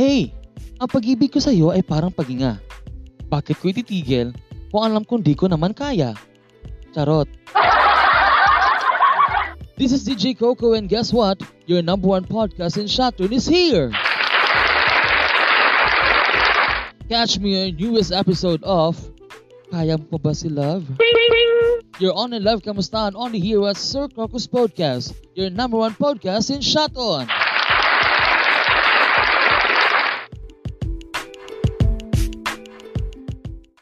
Hey, ang pag-ibig ko sa'yo ay parang paginga. Bakit ko ititigil kung alam kong di ko naman kaya? Charot. This is DJ Coco and guess what? Your number one podcast in Shattern is here! Catch me on newest episode of Kaya mo pa ba si Love? You're on and love kamustaan only here at Sir Crocus Podcast, your number one podcast in Shaton.